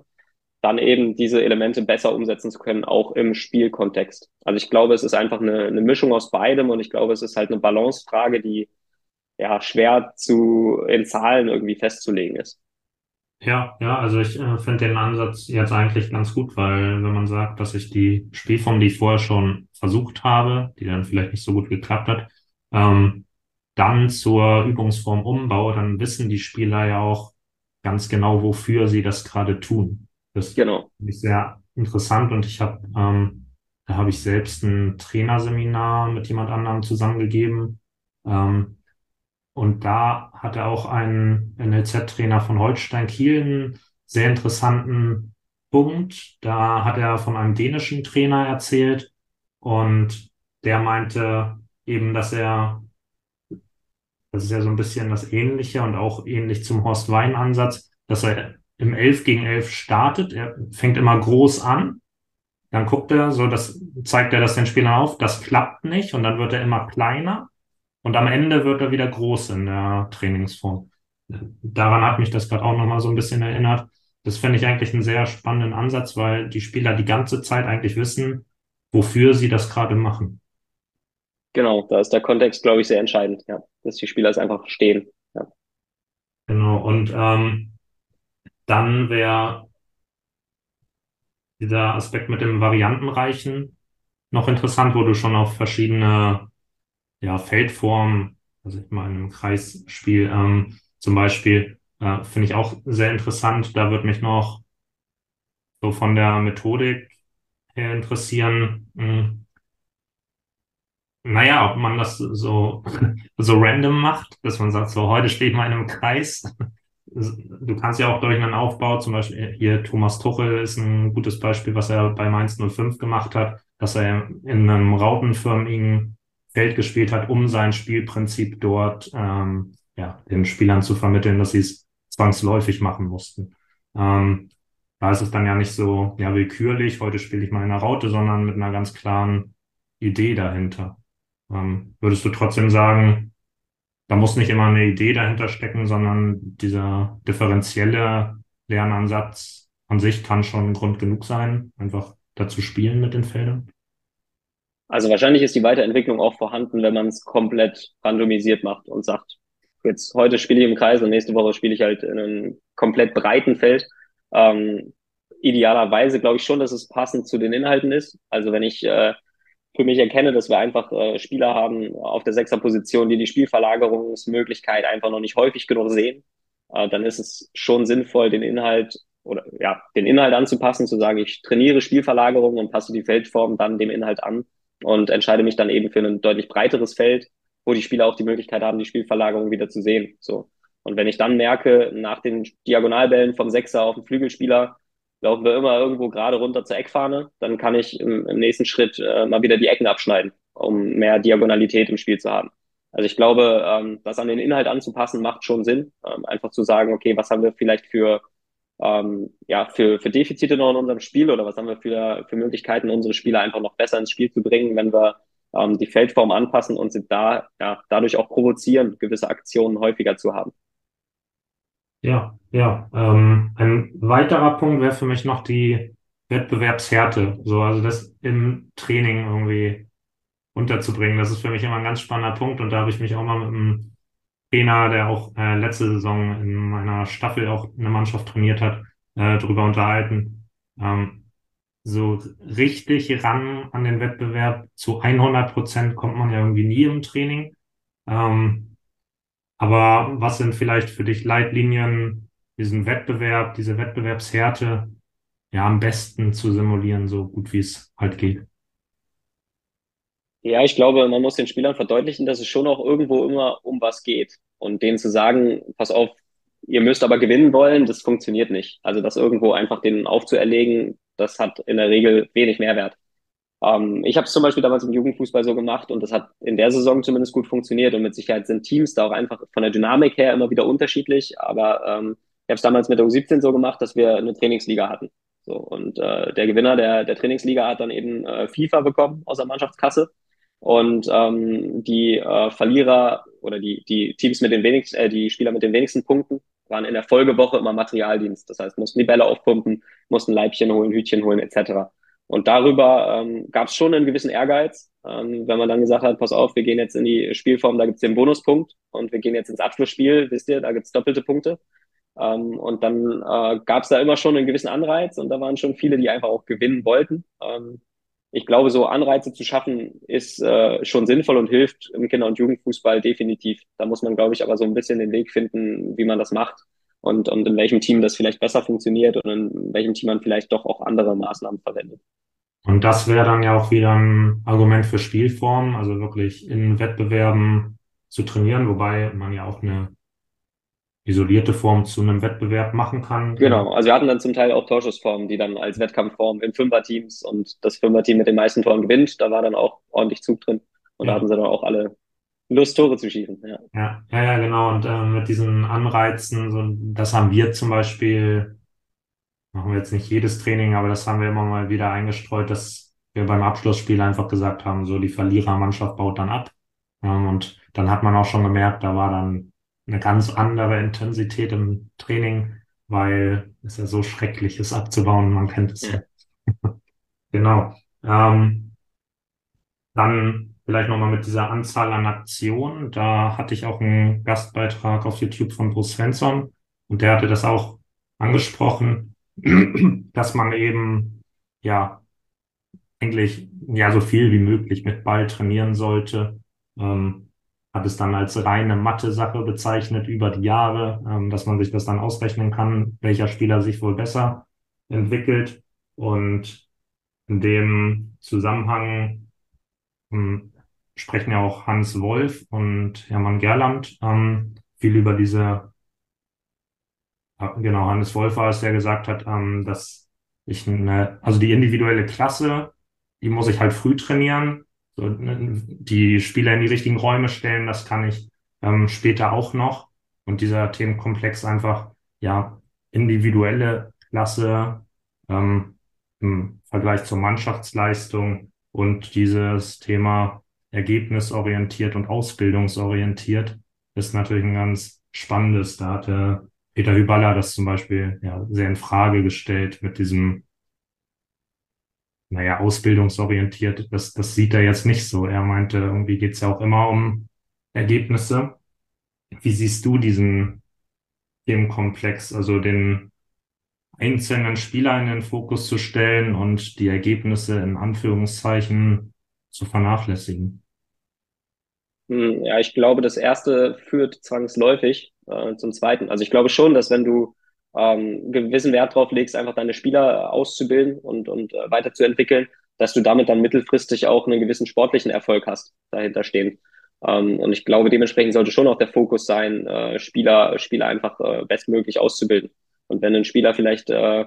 dann eben diese Elemente besser umsetzen zu können, auch im Spielkontext. Also ich glaube, es ist einfach eine, eine Mischung aus beidem und ich glaube, es ist halt eine Balancefrage, die ja schwer zu in Zahlen irgendwie festzulegen ist. Ja, ja, also ich äh, finde den Ansatz jetzt eigentlich ganz gut, weil wenn man sagt, dass ich die Spielform, die ich vorher schon versucht habe, die dann vielleicht nicht so gut geklappt hat, ähm, dann zur Übungsform umbaue, dann wissen die Spieler ja auch ganz genau, wofür sie das gerade tun. Das genau. finde ich sehr interessant und ich habe, ähm, da habe ich selbst ein Trainerseminar mit jemand anderem zusammengegeben. Ähm, und da hat er auch einen NLZ-Trainer von Holstein Kiel einen sehr interessanten Punkt. Da hat er von einem dänischen Trainer erzählt und der meinte eben, dass er, das ist ja so ein bisschen das Ähnliche und auch ähnlich zum Horst Wein-Ansatz, dass er im 11 gegen 11 startet. Er fängt immer groß an. Dann guckt er, so das zeigt er das den Spielern auf. Das klappt nicht und dann wird er immer kleiner. Und am Ende wird er wieder groß in der Trainingsform. Daran hat mich das gerade auch nochmal so ein bisschen erinnert. Das finde ich eigentlich einen sehr spannenden Ansatz, weil die Spieler die ganze Zeit eigentlich wissen, wofür sie das gerade machen. Genau, da ist der Kontext, glaube ich, sehr entscheidend, ja, dass die Spieler es einfach verstehen. Ja. Genau, und ähm, dann wäre dieser Aspekt mit dem Variantenreichen noch interessant, wo du schon auf verschiedene ja, Feldformen, also ich mal in einem Kreisspiel ähm, zum Beispiel, Äh, Finde ich auch sehr interessant. Da würde mich noch so von der Methodik her interessieren. Hm. Naja, ob man das so, so random macht, dass man sagt, so heute stehe ich mal in einem Kreis. Du kannst ja auch durch einen Aufbau, zum Beispiel hier Thomas Tuchel ist ein gutes Beispiel, was er bei Mainz 05 gemacht hat, dass er in einem rautenförmigen Feld gespielt hat, um sein Spielprinzip dort ähm, ja, den Spielern zu vermitteln, dass sie es zwangsläufig machen mussten. Ähm, da ist es dann ja nicht so ja, willkürlich, heute spiele ich mal in einer Raute, sondern mit einer ganz klaren Idee dahinter. Ähm, würdest du trotzdem sagen, da muss nicht immer eine Idee dahinter stecken, sondern dieser differenzielle Lernansatz an sich kann schon Grund genug sein, einfach dazu spielen mit den Feldern? Also wahrscheinlich ist die Weiterentwicklung auch vorhanden, wenn man es komplett randomisiert macht und sagt, jetzt heute spiele ich im Kreis und nächste Woche spiele ich halt in einem komplett breiten Feld. Ähm, idealerweise glaube ich schon, dass es passend zu den Inhalten ist. Also wenn ich äh, für mich erkenne, dass wir einfach äh, Spieler haben auf der Sechserposition, die die Spielverlagerungsmöglichkeit einfach noch nicht häufig genug sehen, äh, dann ist es schon sinnvoll, den Inhalt oder ja, den Inhalt anzupassen, zu sagen, ich trainiere Spielverlagerung und passe die Feldform dann dem Inhalt an und entscheide mich dann eben für ein deutlich breiteres Feld, wo die Spieler auch die Möglichkeit haben, die Spielverlagerung wieder zu sehen. So. Und wenn ich dann merke, nach den Diagonalbällen vom Sechser auf den Flügelspieler, laufen wir immer irgendwo gerade runter zur Eckfahne, dann kann ich im, im nächsten Schritt äh, mal wieder die Ecken abschneiden, um mehr Diagonalität im Spiel zu haben. Also ich glaube, ähm, das an den Inhalt anzupassen, macht schon Sinn. Ähm, einfach zu sagen, okay, was haben wir vielleicht für, ähm, ja, für, für Defizite noch in unserem Spiel oder was haben wir für, für Möglichkeiten, unsere Spieler einfach noch besser ins Spiel zu bringen, wenn wir ähm, die Feldform anpassen und sie da ja, dadurch auch provozieren, gewisse Aktionen häufiger zu haben. Ja, ja. Ähm, ein weiterer Punkt wäre für mich noch die Wettbewerbshärte. So, also das im Training irgendwie unterzubringen. Das ist für mich immer ein ganz spannender Punkt. Und da habe ich mich auch mal mit einem Trainer, der auch äh, letzte Saison in meiner Staffel auch eine Mannschaft trainiert hat, äh, drüber unterhalten. Ähm, so richtig ran an den Wettbewerb zu 100 Prozent kommt man ja irgendwie nie im Training. Ähm, aber was sind vielleicht für dich Leitlinien, diesen Wettbewerb, diese Wettbewerbshärte ja am besten zu simulieren, so gut wie es halt geht? Ja, ich glaube, man muss den Spielern verdeutlichen, dass es schon auch irgendwo immer um was geht. Und denen zu sagen, pass auf, ihr müsst aber gewinnen wollen, das funktioniert nicht. Also das irgendwo einfach denen aufzuerlegen, das hat in der Regel wenig Mehrwert. Ähm, ich habe es zum Beispiel damals im Jugendfußball so gemacht und das hat in der Saison zumindest gut funktioniert und mit Sicherheit sind Teams da auch einfach von der Dynamik her immer wieder unterschiedlich, aber ähm, ich habe es damals mit der U17 so gemacht, dass wir eine Trainingsliga hatten. So, und äh, der Gewinner der, der Trainingsliga hat dann eben äh, FIFA bekommen aus der Mannschaftskasse. Und ähm, die äh, Verlierer oder die, die Teams mit den wenigsten, äh, die Spieler mit den wenigsten Punkten waren in der Folgewoche immer Materialdienst. Das heißt, mussten die Bälle aufpumpen, mussten Leibchen holen, Hütchen holen, etc. Und darüber ähm, gab es schon einen gewissen Ehrgeiz, ähm, wenn man dann gesagt hat, pass auf, wir gehen jetzt in die Spielform, da gibt's den Bonuspunkt und wir gehen jetzt ins Abschlussspiel, wisst ihr, da gibt's doppelte Punkte. Ähm, und dann äh, gab es da immer schon einen gewissen Anreiz und da waren schon viele, die einfach auch gewinnen wollten. Ähm, ich glaube, so Anreize zu schaffen, ist äh, schon sinnvoll und hilft im Kinder- und Jugendfußball definitiv. Da muss man, glaube ich, aber so ein bisschen den Weg finden, wie man das macht und, und in welchem Team das vielleicht besser funktioniert und in welchem Team man vielleicht doch auch andere Maßnahmen verwendet. Und das wäre dann ja auch wieder ein Argument für Spielform, also wirklich in Wettbewerben zu trainieren, wobei man ja auch eine isolierte Form zu einem Wettbewerb machen kann. Genau, also wir hatten dann zum Teil auch Torschussformen, die dann als Wettkampfform in Fünferteams und das Fünferteam mit den meisten Toren gewinnt, da war dann auch ordentlich Zug drin und ja. da hatten sie dann auch alle Lust, Tore zu schießen. Ja, ja, ja, ja genau. Und äh, mit diesen Anreizen, so, das haben wir zum Beispiel machen wir jetzt nicht jedes Training, aber das haben wir immer mal wieder eingestreut, dass wir beim Abschlussspiel einfach gesagt haben, so die Verlierermannschaft baut dann ab. Ähm, und dann hat man auch schon gemerkt, da war dann eine ganz andere Intensität im Training, weil es ja so schrecklich ist abzubauen, man kennt es ja. genau. Ähm, dann vielleicht nochmal mit dieser Anzahl an Aktionen. Da hatte ich auch einen Gastbeitrag auf YouTube von Bruce Svensson und der hatte das auch angesprochen, dass man eben, ja, eigentlich, ja, so viel wie möglich mit Ball trainieren sollte. Ähm, hat es dann als reine Mathe-Sache bezeichnet über die Jahre, ähm, dass man sich das dann ausrechnen kann, welcher Spieler sich wohl besser entwickelt. Und in dem Zusammenhang ähm, sprechen ja auch Hans Wolf und Hermann Gerland ähm, viel über diese, genau, Hannes Wolf war es, der gesagt hat, ähm, dass ich eine, also die individuelle Klasse, die muss ich halt früh trainieren so, ne, die Spieler in die richtigen Räume stellen, das kann ich ähm, später auch noch. Und dieser Themenkomplex einfach, ja, individuelle Klasse ähm, im Vergleich zur Mannschaftsleistung und dieses Thema ergebnisorientiert und ausbildungsorientiert ist natürlich ein ganz spannendes. Da hatte Peter Hyballa das zum Beispiel ja, sehr in Frage gestellt mit diesem naja, ausbildungsorientiert, das, das sieht er jetzt nicht so. Er meinte, irgendwie geht es ja auch immer um Ergebnisse. Wie siehst du diesen Themenkomplex, also den einzelnen Spieler in den Fokus zu stellen und die Ergebnisse in Anführungszeichen zu vernachlässigen? Hm, ja, ich glaube, das erste führt zwangsläufig äh, zum zweiten. Also ich glaube schon, dass wenn du ähm, gewissen Wert drauf legst, einfach deine Spieler auszubilden und, und äh, weiterzuentwickeln, dass du damit dann mittelfristig auch einen gewissen sportlichen Erfolg hast, dahinter stehen. Ähm, und ich glaube, dementsprechend sollte schon auch der Fokus sein, äh, Spieler, Spieler einfach äh, bestmöglich auszubilden. Und wenn ein Spieler vielleicht äh,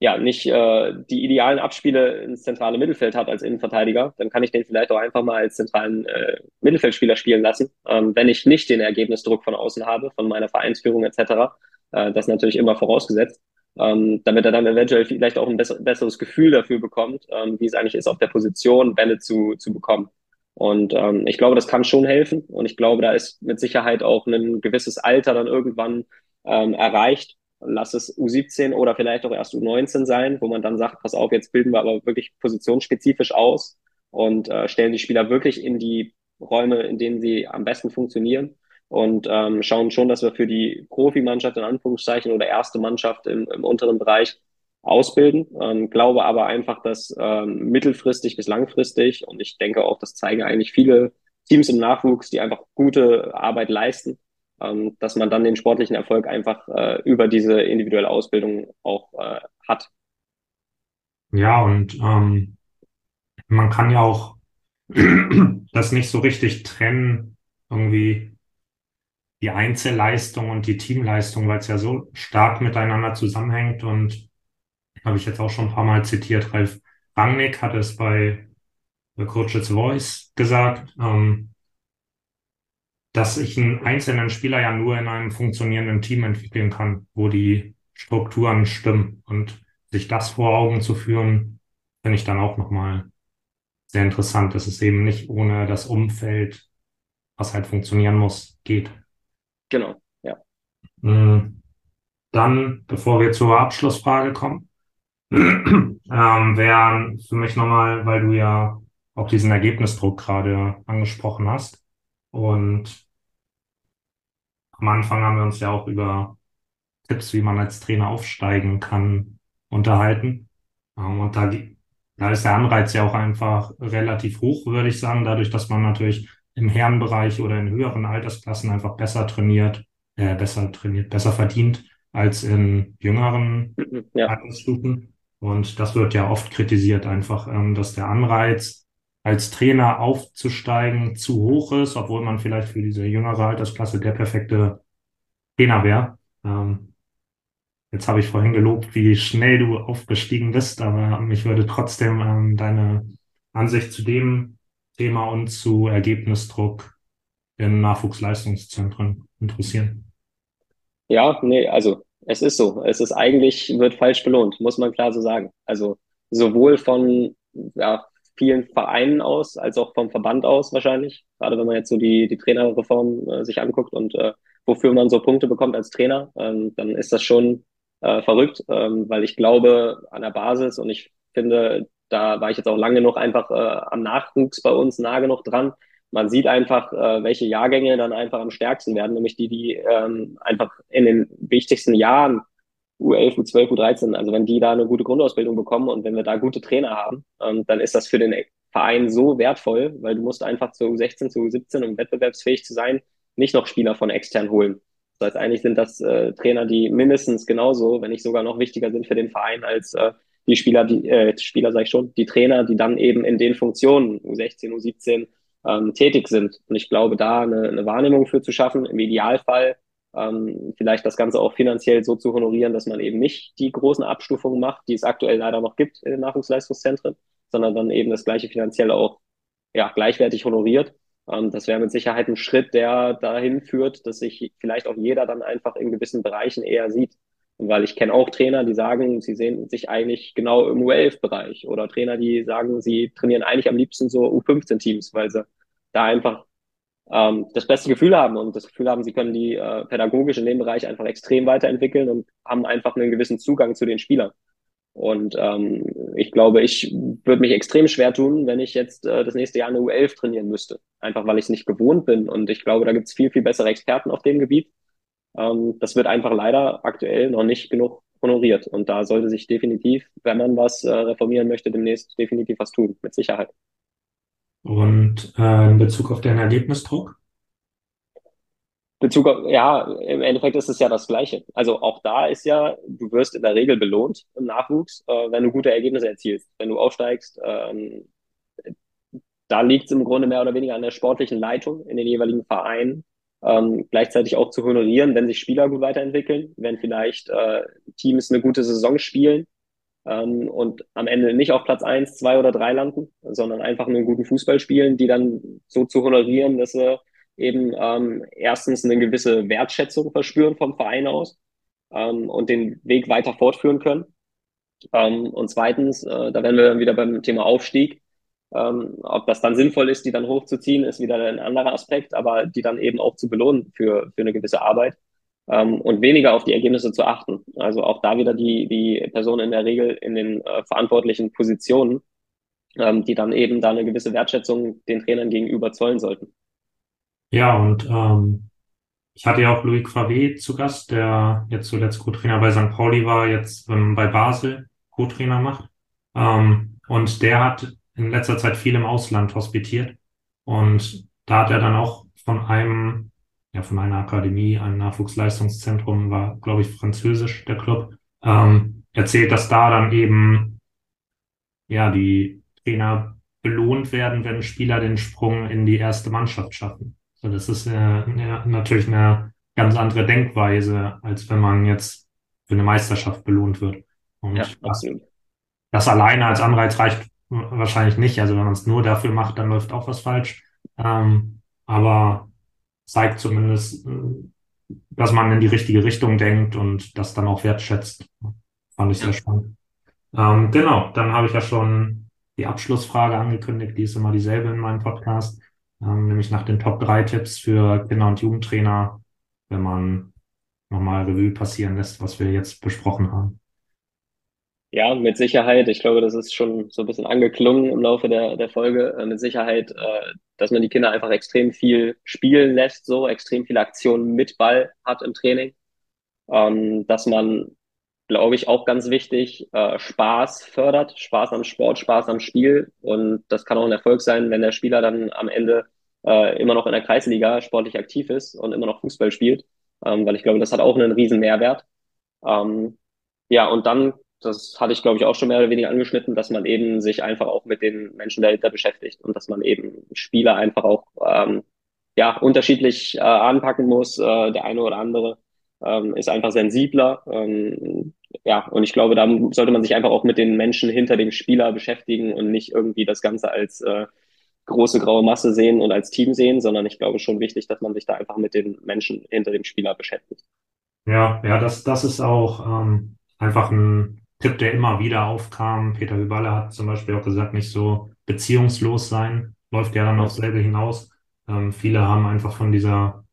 ja nicht äh, die idealen Abspiele ins zentrale Mittelfeld hat als Innenverteidiger, dann kann ich den vielleicht auch einfach mal als zentralen äh, Mittelfeldspieler spielen lassen, ähm, wenn ich nicht den Ergebnisdruck von außen habe, von meiner Vereinsführung etc. Äh, das natürlich immer vorausgesetzt, ähm, damit er dann eventuell vielleicht auch ein besser, besseres Gefühl dafür bekommt, ähm, wie es eigentlich ist, auf der Position Bälle zu, zu bekommen. Und ähm, ich glaube, das kann schon helfen. Und ich glaube, da ist mit Sicherheit auch ein gewisses Alter dann irgendwann ähm, erreicht. Lass es U17 oder vielleicht auch erst U19 sein, wo man dann sagt, pass auf, jetzt bilden wir aber wirklich positionsspezifisch aus und äh, stellen die Spieler wirklich in die Räume, in denen sie am besten funktionieren und ähm, schauen schon, dass wir für die Profimannschaft in Anführungszeichen oder erste Mannschaft im, im unteren Bereich ausbilden. Ähm, glaube aber einfach, dass ähm, mittelfristig bis langfristig, und ich denke auch, das zeigen eigentlich viele Teams im Nachwuchs, die einfach gute Arbeit leisten, ähm, dass man dann den sportlichen Erfolg einfach äh, über diese individuelle Ausbildung auch äh, hat. Ja, und ähm, man kann ja auch das nicht so richtig trennen, irgendwie die Einzelleistung und die Teamleistung, weil es ja so stark miteinander zusammenhängt. Und habe ich jetzt auch schon ein paar Mal zitiert, Ralf Rangnick hat es bei The Coach's Voice gesagt, ähm, dass ich einen einzelnen Spieler ja nur in einem funktionierenden Team entwickeln kann, wo die Strukturen stimmen. Und sich das vor Augen zu führen, finde ich dann auch nochmal sehr interessant, dass es eben nicht ohne das Umfeld, was halt funktionieren muss, geht. Genau, ja. Mm, dann, bevor wir zur Abschlussfrage kommen, ähm, wären für mich nochmal, weil du ja auch diesen Ergebnisdruck gerade angesprochen hast. Und am Anfang haben wir uns ja auch über Tipps, wie man als Trainer aufsteigen kann, unterhalten. Ähm, und da, da ist der Anreiz ja auch einfach relativ hoch, würde ich sagen, dadurch, dass man natürlich im Herrenbereich oder in höheren Altersklassen einfach besser trainiert, äh, besser trainiert, besser verdient als in jüngeren ja. Altersstufen. Und das wird ja oft kritisiert, einfach, ähm, dass der Anreiz, als Trainer aufzusteigen, zu hoch ist, obwohl man vielleicht für diese jüngere Altersklasse der perfekte Trainer wäre. Ähm, jetzt habe ich vorhin gelobt, wie schnell du aufgestiegen bist, aber mich würde trotzdem ähm, deine Ansicht zu dem Thema und zu Ergebnisdruck in Nachwuchsleistungszentren interessieren? Ja, nee, also es ist so. Es ist eigentlich, wird falsch belohnt, muss man klar so sagen. Also sowohl von ja, vielen Vereinen aus, als auch vom Verband aus wahrscheinlich. Gerade wenn man jetzt so die, die Trainerreform äh, sich anguckt und äh, wofür man so Punkte bekommt als Trainer, ähm, dann ist das schon äh, verrückt, ähm, weil ich glaube an der Basis und ich finde, da war ich jetzt auch lange genug einfach äh, am Nachwuchs bei uns nah genug dran. Man sieht einfach, äh, welche Jahrgänge dann einfach am stärksten werden, nämlich die, die ähm, einfach in den wichtigsten Jahren U11, U12, U13, also wenn die da eine gute Grundausbildung bekommen und wenn wir da gute Trainer haben, ähm, dann ist das für den Verein so wertvoll, weil du musst einfach zu U16, zu U17, um wettbewerbsfähig zu sein, nicht noch Spieler von extern holen. Das heißt, eigentlich sind das äh, Trainer, die mindestens genauso, wenn nicht sogar noch wichtiger sind für den Verein als äh, die Spieler, die äh, Spieler sage ich schon, die Trainer, die dann eben in den Funktionen U16, U17 ähm, tätig sind. Und ich glaube, da eine, eine Wahrnehmung für zu schaffen, im Idealfall ähm, vielleicht das Ganze auch finanziell so zu honorieren, dass man eben nicht die großen Abstufungen macht, die es aktuell leider noch gibt in den Nachwuchsleistungszentren, sondern dann eben das gleiche finanziell auch ja, gleichwertig honoriert. Ähm, das wäre mit Sicherheit ein Schritt, der dahin führt, dass sich vielleicht auch jeder dann einfach in gewissen Bereichen eher sieht. Weil ich kenne auch Trainer, die sagen, sie sehen sich eigentlich genau im U11-Bereich oder Trainer, die sagen, sie trainieren eigentlich am liebsten so U15-Teams, weil sie da einfach ähm, das beste Gefühl haben und das Gefühl haben, sie können die äh, pädagogisch in dem Bereich einfach extrem weiterentwickeln und haben einfach einen gewissen Zugang zu den Spielern. Und ähm, ich glaube, ich würde mich extrem schwer tun, wenn ich jetzt äh, das nächste Jahr eine U11 trainieren müsste. Einfach weil ich es nicht gewohnt bin. Und ich glaube, da gibt es viel, viel bessere Experten auf dem Gebiet. Ähm, das wird einfach leider aktuell noch nicht genug honoriert. Und da sollte sich definitiv, wenn man was äh, reformieren möchte, demnächst definitiv was tun, mit Sicherheit. Und äh, in Bezug auf den Ergebnisdruck? Bezug auf, ja, im Endeffekt ist es ja das Gleiche. Also auch da ist ja, du wirst in der Regel belohnt im Nachwuchs, äh, wenn du gute Ergebnisse erzielst. Wenn du aufsteigst, ähm, da liegt es im Grunde mehr oder weniger an der sportlichen Leitung in den jeweiligen Vereinen, ähm, gleichzeitig auch zu honorieren, wenn sich Spieler gut weiterentwickeln, wenn vielleicht äh, Teams eine gute Saison spielen ähm, und am Ende nicht auf Platz eins, zwei oder drei landen, sondern einfach einen guten Fußball spielen, die dann so zu honorieren, dass sie eben ähm, erstens eine gewisse Wertschätzung verspüren vom Verein aus ähm, und den Weg weiter fortführen können. Ähm, und zweitens, äh, da werden wir dann wieder beim Thema Aufstieg. Ähm, ob das dann sinnvoll ist, die dann hochzuziehen, ist wieder ein anderer Aspekt, aber die dann eben auch zu belohnen für, für eine gewisse Arbeit ähm, und weniger auf die Ergebnisse zu achten. Also auch da wieder die, die Personen in der Regel in den äh, verantwortlichen Positionen, ähm, die dann eben da eine gewisse Wertschätzung den Trainern gegenüber zollen sollten. Ja, und ähm, ich hatte ja auch Louis Cravé zu Gast, der jetzt zuletzt Co-Trainer bei St. Pauli war, jetzt ähm, bei Basel Co-Trainer macht. Ähm, und der hat in letzter Zeit viel im Ausland hospitiert. Und da hat er dann auch von einem, ja, von einer Akademie, einem Nachwuchsleistungszentrum, war, glaube ich, französisch, der Club, ähm, erzählt, dass da dann eben, ja, die Trainer belohnt werden, wenn Spieler den Sprung in die erste Mannschaft schaffen. So, das ist äh, ja, natürlich eine ganz andere Denkweise, als wenn man jetzt für eine Meisterschaft belohnt wird. Und ja, das, das alleine als Anreiz reicht wahrscheinlich nicht. Also wenn man es nur dafür macht, dann läuft auch was falsch. Ähm, aber zeigt zumindest, äh, dass man in die richtige Richtung denkt und das dann auch wertschätzt. Fand ich sehr spannend. Ähm, genau, dann habe ich ja schon die Abschlussfrage angekündigt, die ist immer dieselbe in meinem Podcast ähm, nämlich nach den Top 3 Tipps für Kinder- und Jugendtrainer, wenn man nochmal Revue passieren lässt, was wir jetzt besprochen haben. Ja, mit Sicherheit. Ich glaube, das ist schon so ein bisschen angeklungen im Laufe der, der Folge. Äh, mit Sicherheit, äh, dass man die Kinder einfach extrem viel spielen lässt, so extrem viele Aktionen mit Ball hat im Training. Ähm, dass man, glaube ich, auch ganz wichtig, äh, Spaß fördert, Spaß am Sport, Spaß am Spiel. Und das kann auch ein Erfolg sein, wenn der Spieler dann am Ende immer noch in der Kreisliga sportlich aktiv ist und immer noch Fußball spielt, ähm, weil ich glaube, das hat auch einen riesen Mehrwert. Ähm, ja, und dann, das hatte ich glaube ich auch schon mehr oder weniger angeschnitten, dass man eben sich einfach auch mit den Menschen dahinter beschäftigt und dass man eben Spieler einfach auch ähm, ja unterschiedlich äh, anpacken muss. Äh, der eine oder andere ähm, ist einfach sensibler. Ähm, ja, und ich glaube, da sollte man sich einfach auch mit den Menschen hinter dem Spieler beschäftigen und nicht irgendwie das Ganze als äh, große graue Masse sehen und als Team sehen, sondern ich glaube schon wichtig, dass man sich da einfach mit den Menschen hinter dem Spieler beschäftigt. Ja, ja, das, das ist auch ähm, einfach ein Tipp, der immer wieder aufkam. Peter Hüballe hat zum Beispiel auch gesagt, nicht so beziehungslos sein, läuft ja dann auch selber hinaus. Ähm, viele haben einfach von dieser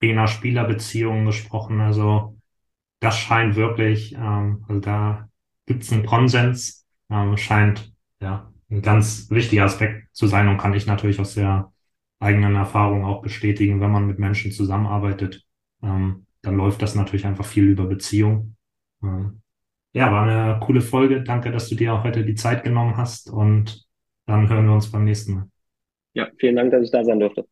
Trainer-Spieler-Beziehung gesprochen. Also das scheint wirklich, ähm, also da gibt es einen Konsens, ähm, scheint ja ein ganz wichtiger Aspekt zu sein und kann ich natürlich aus der eigenen Erfahrung auch bestätigen, wenn man mit Menschen zusammenarbeitet, ähm, dann läuft das natürlich einfach viel über Beziehung. Ähm, ja, war eine coole Folge. Danke, dass du dir auch heute die Zeit genommen hast und Dann hören wir uns beim nächsten Mal. Ja, vielen Dank, dass ich da sein durfte.